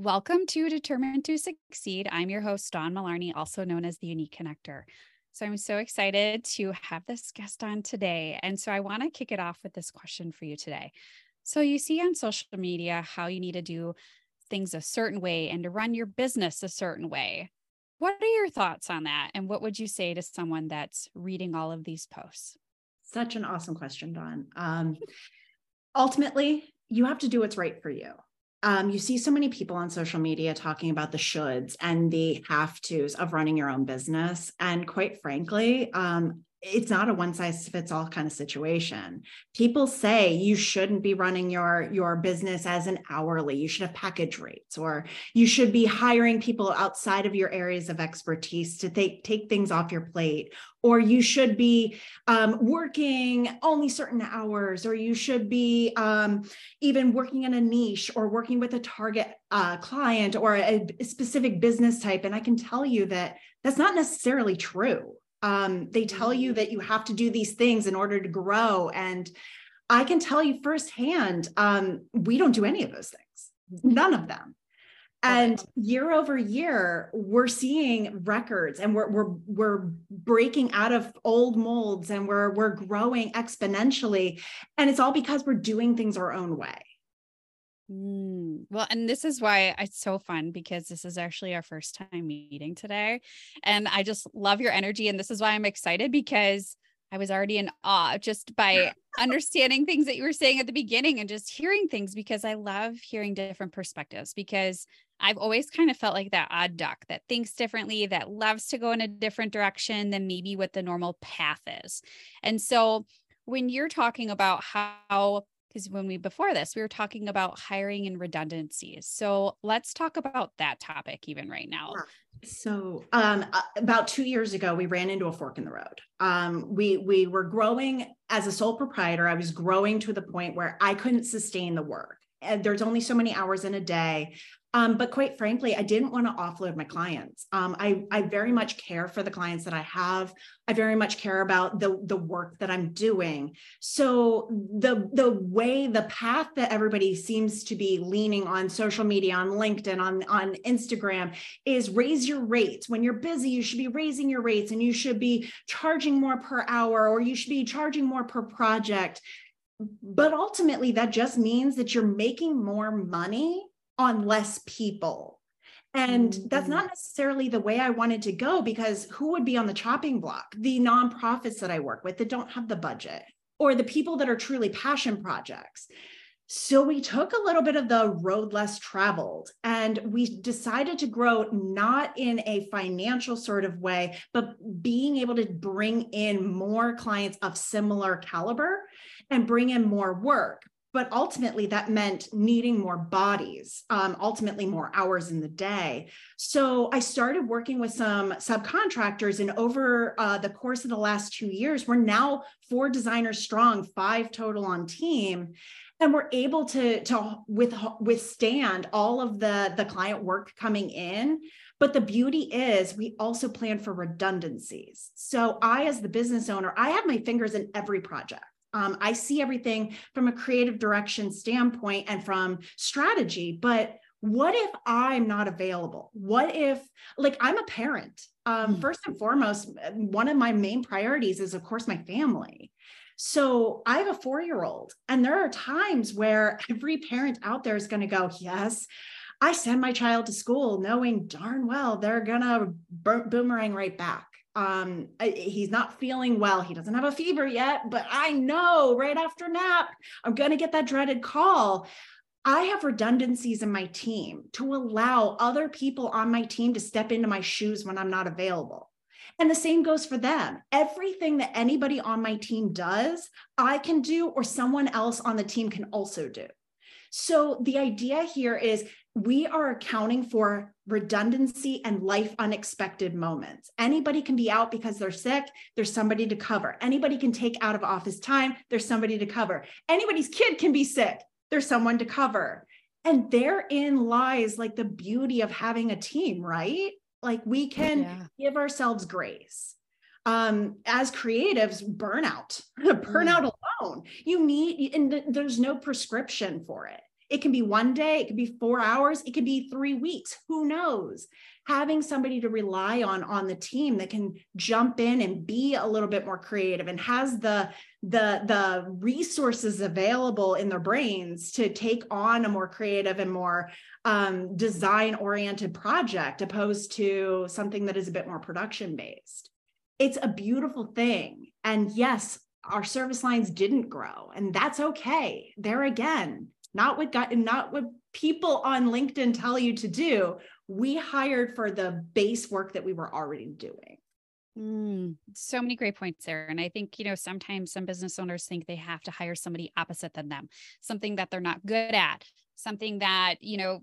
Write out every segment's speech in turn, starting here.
Welcome to Determined to Succeed. I'm your host, Dawn Mullarney, also known as the Unique Connector. So I'm so excited to have this guest on today. And so I want to kick it off with this question for you today. So you see on social media how you need to do things a certain way and to run your business a certain way. What are your thoughts on that? And what would you say to someone that's reading all of these posts? Such an awesome question, Dawn. Um, ultimately, you have to do what's right for you um, you see so many people on social media talking about the shoulds and the have tos of running your own business. And quite frankly, um, it's not a one size fits all kind of situation. People say you shouldn't be running your your business as an hourly. You should have package rates or you should be hiring people outside of your areas of expertise to take take things off your plate or you should be um, working only certain hours or you should be um, even working in a niche or working with a target uh, client or a, a specific business type and I can tell you that that's not necessarily true um, they tell you that you have to do these things in order to grow. And I can tell you firsthand, um, we don't do any of those things, mm-hmm. none of them. And year over year, we're seeing records and we're, we're, we're breaking out of old molds and we're, we're growing exponentially. And it's all because we're doing things our own way. Mm, well, and this is why it's so fun because this is actually our first time meeting today. And I just love your energy. And this is why I'm excited because I was already in awe just by understanding things that you were saying at the beginning and just hearing things because I love hearing different perspectives because I've always kind of felt like that odd duck that thinks differently, that loves to go in a different direction than maybe what the normal path is. And so when you're talking about how because when we before this we were talking about hiring and redundancies. So let's talk about that topic even right now. So um, about two years ago we ran into a fork in the road. Um, we we were growing as a sole proprietor. I was growing to the point where i couldn't sustain the work and there's only so many hours in a day um, but quite frankly, I didn't want to offload my clients. Um, I, I very much care for the clients that I have. I very much care about the, the work that I'm doing. So the, the way, the path that everybody seems to be leaning on social media, on LinkedIn, on, on Instagram is raise your rates. When you're busy, you should be raising your rates and you should be charging more per hour or you should be charging more per project. But ultimately, that just means that you're making more money on less people. And mm-hmm. that's not necessarily the way I wanted to go because who would be on the chopping block? The nonprofits that I work with that don't have the budget or the people that are truly passion projects. So we took a little bit of the road less traveled and we decided to grow not in a financial sort of way, but being able to bring in more clients of similar caliber and bring in more work. But ultimately that meant needing more bodies um, ultimately more hours in the day. So i started working with some subcontractors and over uh, the course of the last two years we're now four designers strong five total on team and we're able to to with, withstand all of the the client work coming in. But the beauty is we also plan for redundancies. So i as the business owner i have my fingers in every project um, I see everything from a creative direction standpoint and from strategy, but what if I'm not available? What if, like, I'm a parent? Um, mm. First and foremost, one of my main priorities is, of course, my family. So I have a four year old, and there are times where every parent out there is going to go, Yes, I send my child to school knowing darn well they're going to boomerang right back um he's not feeling well. He doesn't have a fever yet but i know right after nap i'm going to get that dreaded call. I have redundancies in my team to allow other people on my team to step into my shoes when i'm not available. And the same goes for them. Everything that anybody on my team does i can do or someone else on the team can also do. So the idea here is we are accounting for redundancy and life unexpected moments. Anybody can be out because they're sick, there's somebody to cover. Anybody can take out of office time, there's somebody to cover. Anybody's kid can be sick, there's someone to cover. And therein lies like the beauty of having a team, right? Like we can yeah. give ourselves grace. Um, as creatives, burnout, burnout mm. alone. You need, and there's no prescription for it It can be one day, it could be four hours, it could be three weeks. Who knows? Having somebody to rely on on the team that can jump in and be a little bit more creative and has the the the resources available in their brains to take on a more creative and more um, design oriented project opposed to something that is a bit more production based it's a beautiful thing and yes our service lines didn't grow and that's okay there again not what got not what people on linkedin tell you to do we hired for the base work that we were already doing Mm, so many great points there. And I think, you know, sometimes some business owners think they have to hire somebody opposite than them, something that they're not good at, something that, you know,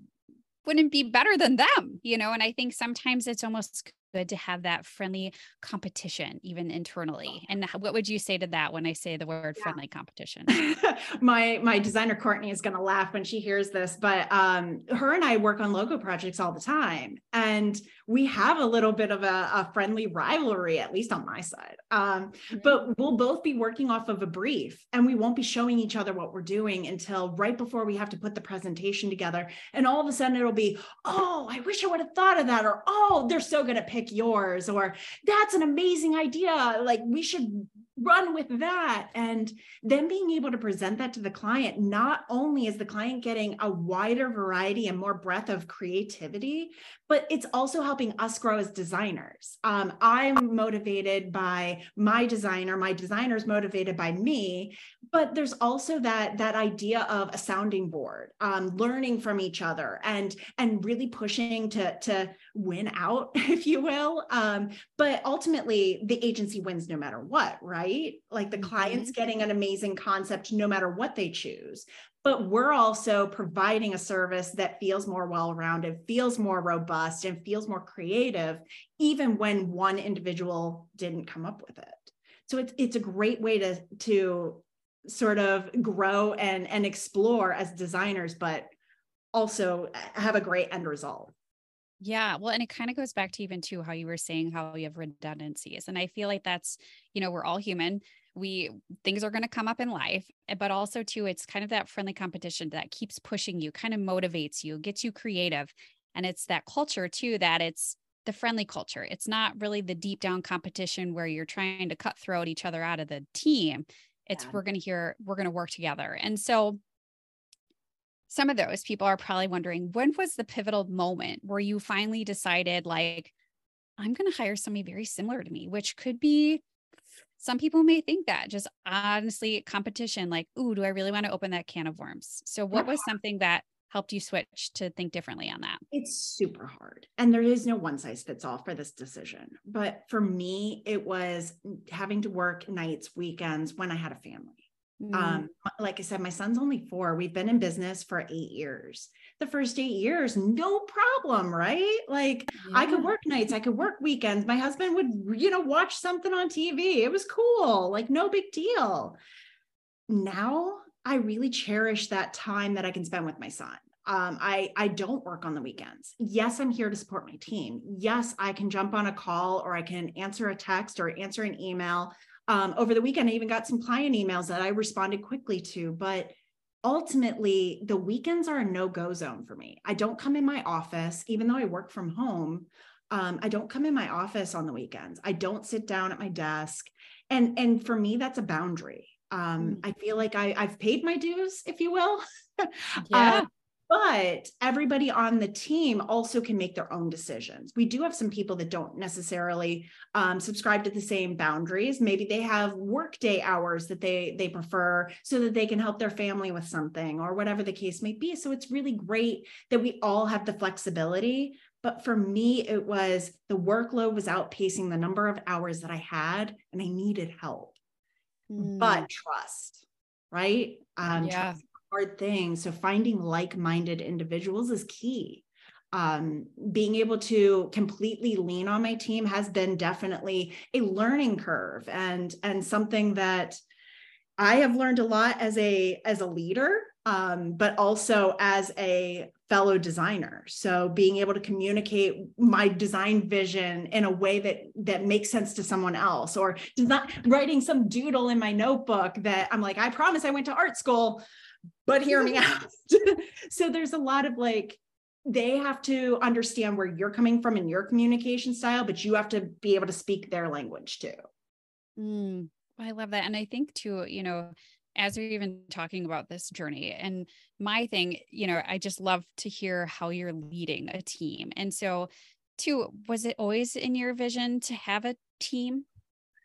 wouldn't be better than them, you know? And I think sometimes it's almost good to have that friendly competition even internally and what would you say to that when i say the word yeah. friendly competition my my designer courtney is going to laugh when she hears this but um her and i work on logo projects all the time and we have a little bit of a, a friendly rivalry at least on my side um mm-hmm. but we'll both be working off of a brief and we won't be showing each other what we're doing until right before we have to put the presentation together and all of a sudden it'll be oh i wish i would have thought of that or oh they're so good at pick yours or that's an amazing idea like we should run with that. And then being able to present that to the client not only is the client getting a wider variety and more breadth of creativity but it's also helping us grow as designers. Um, i'm motivated by my designer my designer is motivated by me but there's also that that idea of a sounding board um, learning from each other and and really pushing to to win out if you will. Um, but ultimately the agency wins no matter what right? Like the client's mm-hmm. getting an amazing concept no matter what they choose. But we're also providing a service that feels more well-rounded feels more robust and feels more creative even when one individual didn't come up with it. So it's it's a great way to to sort of grow and and explore as designers but also have a great end result yeah, well, and it kind of goes back to even to how you were saying how you have redundancies. And I feel like that's, you know, we're all human. We things are going to come up in life, eh, but also too, it's kind of that friendly competition that keeps pushing you, kind of motivates you, gets you creative. And it's that culture too that it's the friendly culture. It's not really the deep down competition where you're trying to cutthroat each other out of the team. It's yeah. we're going to hear, we're going to work together. And so some of those people are probably wondering when was the pivotal moment where you finally decided like i'm going to hire somebody very similar to me which could be some people may think that just honestly competition like ooh do i really want to open that can of worms? So what was uh-huh. something that helped you switch to think differently on that? It's super hard and there is no one size fits all for this decision but for me it was mm, having to work nights weekends when i had a family Mm. Um, like I said, my son's only four. We've been in business for eight years. The first eight years, no problem, right? Like yeah. I could work nights, I could work weekends. My husband would, you know, watch something on TV. It was cool, like no big deal. Now I really cherish that time that I can spend with my son. Um, I I don't work on the weekends. Yes, I'm here to support my team. Yes, I can jump on a call or I can answer a text or answer an email um, over the weekend, I even got some client emails that I responded quickly to, but ultimately the weekends are a no-go zone for me. I don't come in my office, even though I work from home. Um, I don't come in my office on the weekends. I don't sit down at my desk. And, and for me, that's a boundary. Um, mm. I feel like I, I've paid my dues, if you will. yeah. Uh, but everybody on the team also can make their own decisions. We do have some people that don't necessarily um, subscribe to the same boundaries. Maybe they have workday hours that they they prefer so that they can help their family with something or whatever the case may be. So it's really great that we all have the flexibility. But for me, it was the workload was outpacing the number of hours that I had, and I needed help. Mm. But trust, right? Um, yeah. Trust hard thing. So finding like-minded individuals is key. Um, being able to completely lean on my team has been definitely a learning curve and and something that I have learned a lot as a as a leader, um, but also as a fellow designer. So being able to communicate my design vision in a way that that makes sense to someone else, or not writing some doodle in my notebook that I'm like, I promise I went to art school, but hear me out. so there's a lot of like, they have to understand where you're coming from in your communication style, but you have to be able to speak their language too. Mm, I love that. And I think too, you know, as we're even talking about this journey and my thing, you know, I just love to hear how you're leading a team. And so, too, was it always in your vision to have a team?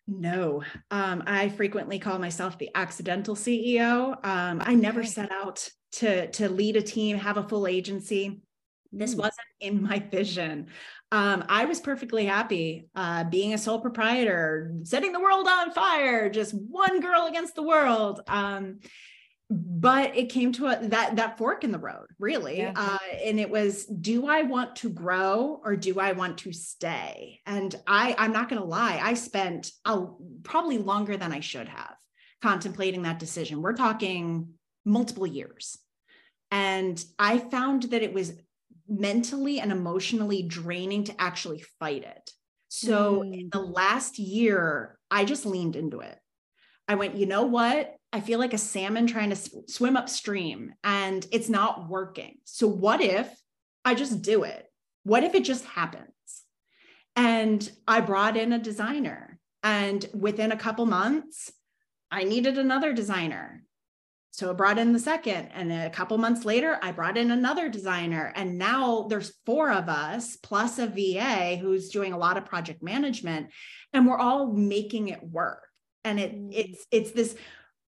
No, um, I frequently call myself the accidental CEO. Um, I never set out to to lead a team, have a full agency. This mm. wasn't in my vision. Um, I was perfectly happy uh, being a sole proprietor, setting the world on fire, just one girl against the world. Um, but it came to a, that that fork in the road, really, yeah. uh, and it was: Do I want to grow or do I want to stay? And I, I'm not going to lie, I spent a, probably longer than I should have contemplating that decision. We're talking multiple years, and I found that it was mentally and emotionally draining to actually fight it. So mm. in the last year, I just leaned into it. I went, you know what? I feel like a salmon trying to swim upstream and it's not working. So what if I just do it? What if it just happens? And I brought in a designer and within a couple months, I needed another designer. So I brought in the second, and a couple months later, I brought in another designer. And now there's four of us plus a VA who's doing a lot of project management, and we're all making it work. And it mm. it's it's this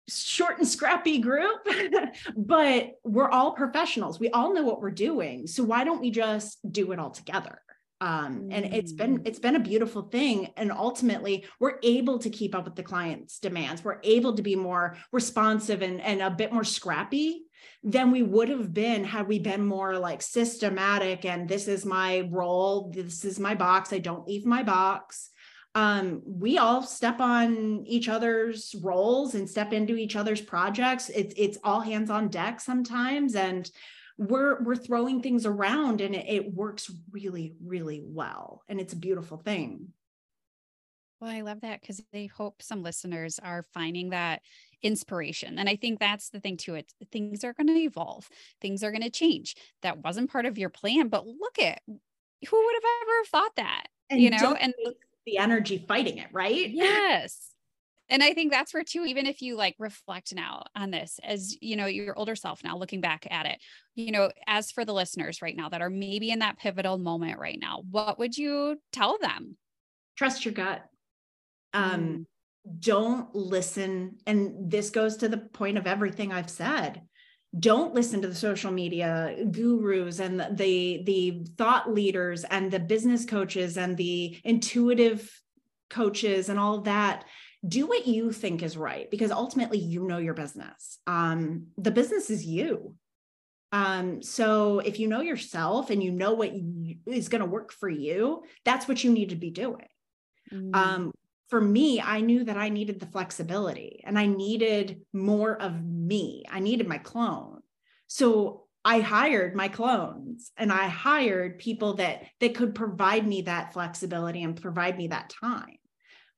short and scrappy group, but we're all professionals. We all know what we're doing. So why don't we just do it all together? um, and it's been mm. it's been a beautiful thing and ultimately we're able to keep up with the client's demands we're able to be more responsive and, and a bit more scrappy than we would have been had we been more like systematic and this is my role this is my box i don't leave my box um, we all step on each other's roles and step into each other's projects. It's it's all hands on deck sometimes and we're we're throwing things around and it, it works really really well and it's a beautiful thing. Well i love that because i hope some listeners are finding that inspiration and i think that's the thing too it things are going to evolve things are going to change. That wasn't part of your plan but look at who would have ever thought that and you know and the energy fighting it right? Yes. And i think that's where too even if you like reflect now on this as you know your older self now looking back at it you know as for the listeners right now that are maybe in that pivotal moment right now what would you tell them? Trust your gut. Um mm. don't listen and this goes to the point of everything i've said don't listen to the social media gurus and the the thought leaders and the business coaches and the intuitive coaches and all of that. Do what you think is right because ultimately you know your business. Um, the business is you. Um, so if you know yourself and you know what you, is going to work for you that's what you need to be doing. Mm. um, for me i knew that i needed the flexibility and i needed more of me. I needed my clone. So i hired my clones and i hired people that that could provide me that flexibility and provide me that time.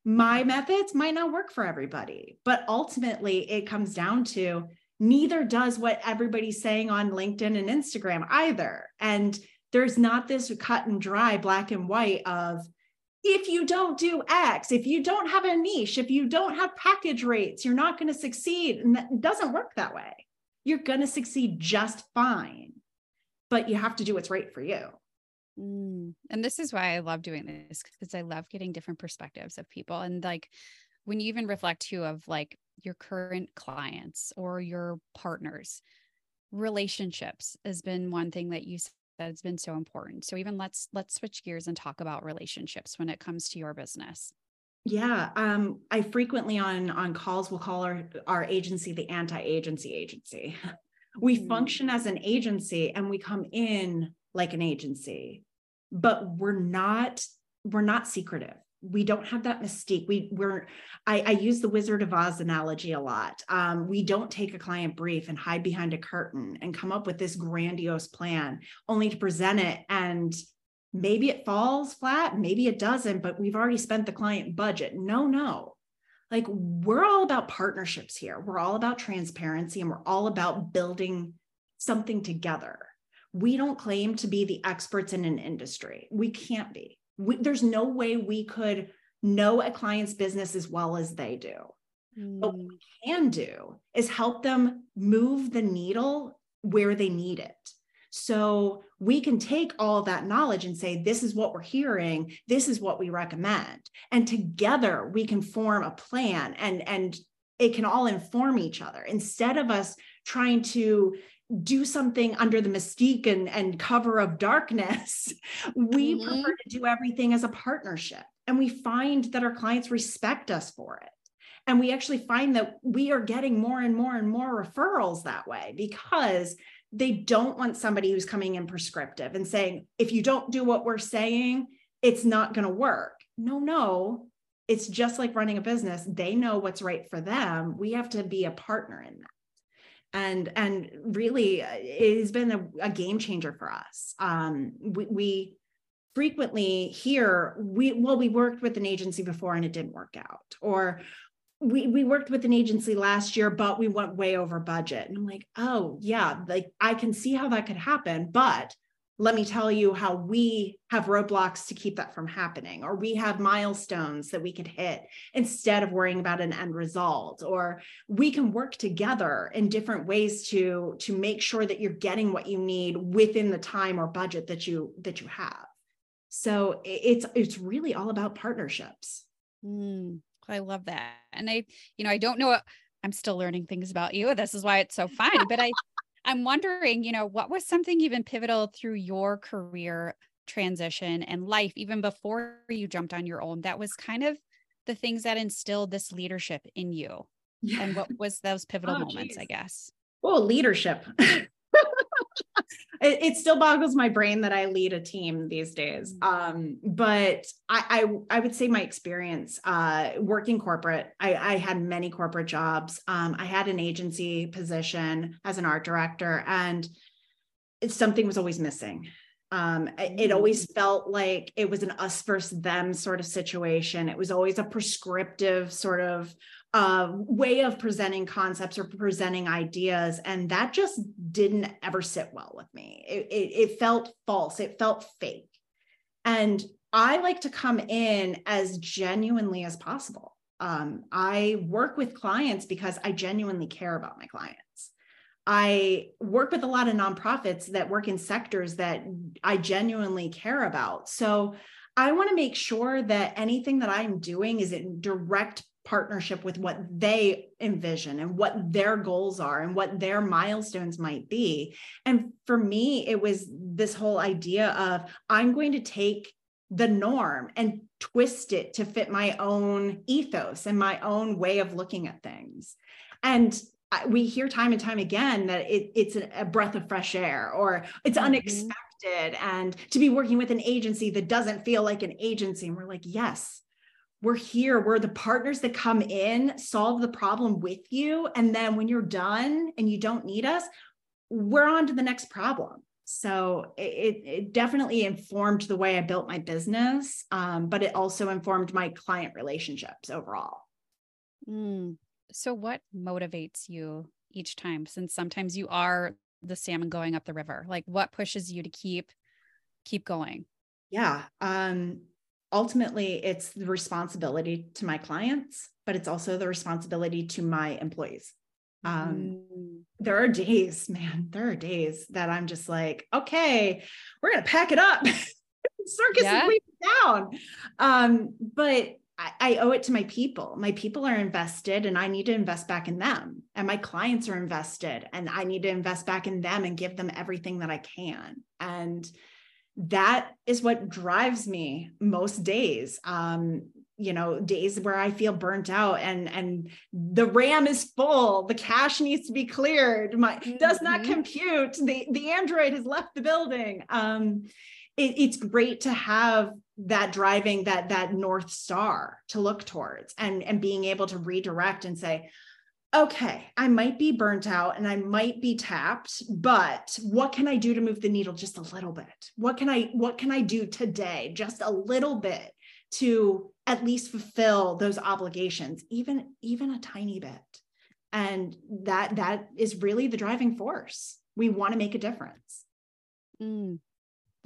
My methods might not work for everybody, but ultimately it comes down to neither does what everybody's saying on LinkedIn and Instagram either. And there's not this cut and dry black and white of if you don't do X, if you don't have a niche, if you don't have package rates, you're not going to succeed. And that doesn't work that way. You're going to succeed just fine, but you have to do what's right for you. Mm. And this is why I love doing this because I love getting different perspectives of people. And like when you even reflect too of like your current clients or your partners, relationships has been one thing that you said has been so important. So even let's let's switch gears and talk about relationships when it comes to your business. Yeah, um, I frequently on on calls will call our our agency the anti-agency agency. We mm. function as an agency and we come in like an agency but we're not we're not secretive we don't have that mystique we we're i, I use the wizard of oz analogy a lot um, we don't take a client brief and hide behind a curtain and come up with this grandiose plan only to present it and maybe it falls flat maybe it doesn't but we've already spent the client budget no no like we're all about partnerships here. We're all about transparency and we're all about building something together. We don't claim to be the experts in an industry. We can't be. We, there's no way we could know a client's business as well as they do. Mm. But what we can do is help them move the needle where they need it. So we can take all that knowledge and say, this is what we're hearing, this is what we recommend. And together we can form a plan and, and it can all inform each other instead of us trying to do something under the mystique and, and cover of darkness. we mm-hmm. prefer to do everything as a partnership. And we find that our clients respect us for it. And we actually find that we are getting more and more and more referrals that way because they don't want somebody who's coming in prescriptive and saying, if you don't do what we're saying, it's not going to work. No, no. It's just like running a business. They know what's right for them. We have to be a partner in that. And, and really, uh, it has been a, a game changer for us. Um, we, we frequently hear we well we worked with an agency before and it didn't work out or we we worked with an agency last year but we went way over budget and i'm like oh yeah like i can see how that could happen but let me tell you how we have roadblocks to keep that from happening or we have milestones that we could hit instead of worrying about an end result or we can work together in different ways to to make sure that you're getting what you need within the time or budget that you that you have so it's it's really all about partnerships mm. I love that. And I, you know, I don't know, I'm still learning things about you. This is why it's so fun. But I, I'm wondering, you know, what was something even pivotal through your career transition and life, even before you jumped on your own, that was kind of the things that instilled this leadership in you? Yeah. And what was those pivotal oh, moments, geez. I guess? Well, leadership. it, it, still boggles my brain that I lead a team these days. Mm. Um, but I, I, I would say my experience uh, working corporate, I, I had many corporate jobs. Um, I had an agency position as an art director, and something was always missing. Um, it always mm. felt like it was an us versus them sort of situation. It was always a prescriptive sort of uh, way of presenting concepts or presenting ideas. And that just didn't ever sit well with me. It, it, it felt false, it felt fake. And I like to come in as genuinely as possible. Um, I work with clients because I genuinely care about my clients. I work with a lot of nonprofits that work in sectors that I genuinely care about. So I want to make sure that anything that I'm doing is in direct partnership with what they envision and what their goals are and what their milestones might be. And for me, it was this whole idea of I'm going to take the norm and twist it to fit my own ethos and my own way of looking at things. And we hear time and time again that it, it's a, breath of fresh air or it's mm-hmm. unexpected. And to be working with an agency that doesn't feel like an agency and we're like yes we're here. We're the partners that come in solve the problem with you. And then when you're done and you don't need us we're on to the next problem. So it, it definitely informed the way i built my business um, but it also informed my client relationships overall. Mm. So what motivates you each time since sometimes you are the salmon going up the river? Like what pushes you to keep keep going? Yeah um ultimately it's the responsibility to my clients but it's also the responsibility to my employees. Um, mm. there are days man there are days that i'm just like okay we're gonna pack it up. Circus yeah. is down. Um, but I, I owe it to my people. My people are invested and I need to invest back in them. And my clients are invested and I need to invest back in them and give them everything that I can. And that is what drives me most days um you know days where i feel burnt out and and the ram is full the cache needs to be cleared my mm-hmm. does not mm-hmm. compute the the android has left the building um it, it's great to have that driving that that north star to look towards and and being able to redirect and say okay, I might be burnt out and I might be tapped, but what can I do to move the needle just a little bit? What can I what can I do today just a little bit to at least fulfill those obligations even even a tiny bit and that that is really the driving force we want to make a difference mm.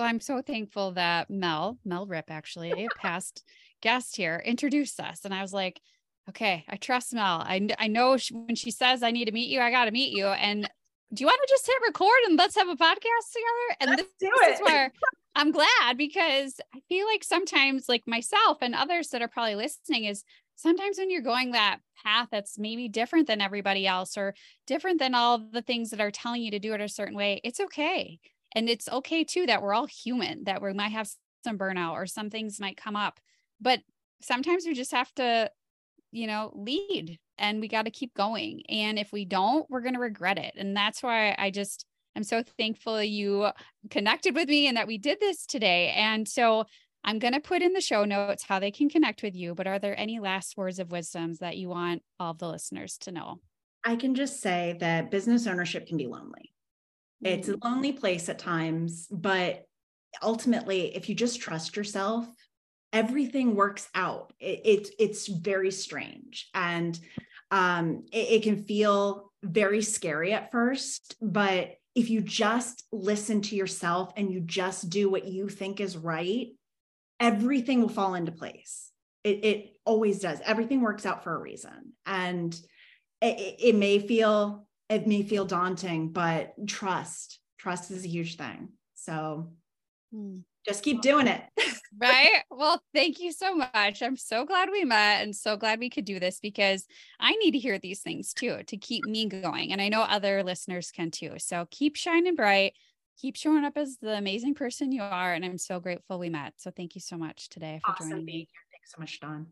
Well i'm so thankful that mel mel rip actually a past guest here introduced us and i was like okay i trust mel. I, I know she, when she says i need to meet you i got to meet you and do you want to just hit record and let's have a podcast together? And let's this, this is where I'm glad because I feel like sometimes, like myself and others that are probably listening, is sometimes when you're going that path that's maybe different than everybody else or different than all the things that are telling you to do it a certain way, it's okay. And it's okay too that we're all human, that we might have some burnout or some things might come up. But sometimes we just have to, you know, lead and we got to keep going. And if we don't, we're going to regret it. And that's why I just, I'm so thankful you connected with me and that we did this today. And so I'm going to put in the show notes how they can connect with you. But are there any last words of wisdoms that you want all the listeners to know? I can just say that business ownership can be lonely. It's a mm. lonely place at times, but ultimately, if you just trust yourself, everything works out. It, it it's very strange. And um, it, it can feel very scary at first, but if you just listen to yourself and you just do what you think is right, everything will fall into place. It, it always does. Everything works out for a reason. And it, it may feel, it may feel daunting, but trust, trust is a huge thing. So hmm. just keep doing it. right? Well, thank you so much. I'm so glad we met and so glad we could do this because I need to hear these things too to keep me going. And I know other listeners can too. So keep shining bright, keep showing up as the amazing person you are. And I'm so grateful we met. So thank you so much today for awesome joining me. Thanks so much, Dawn.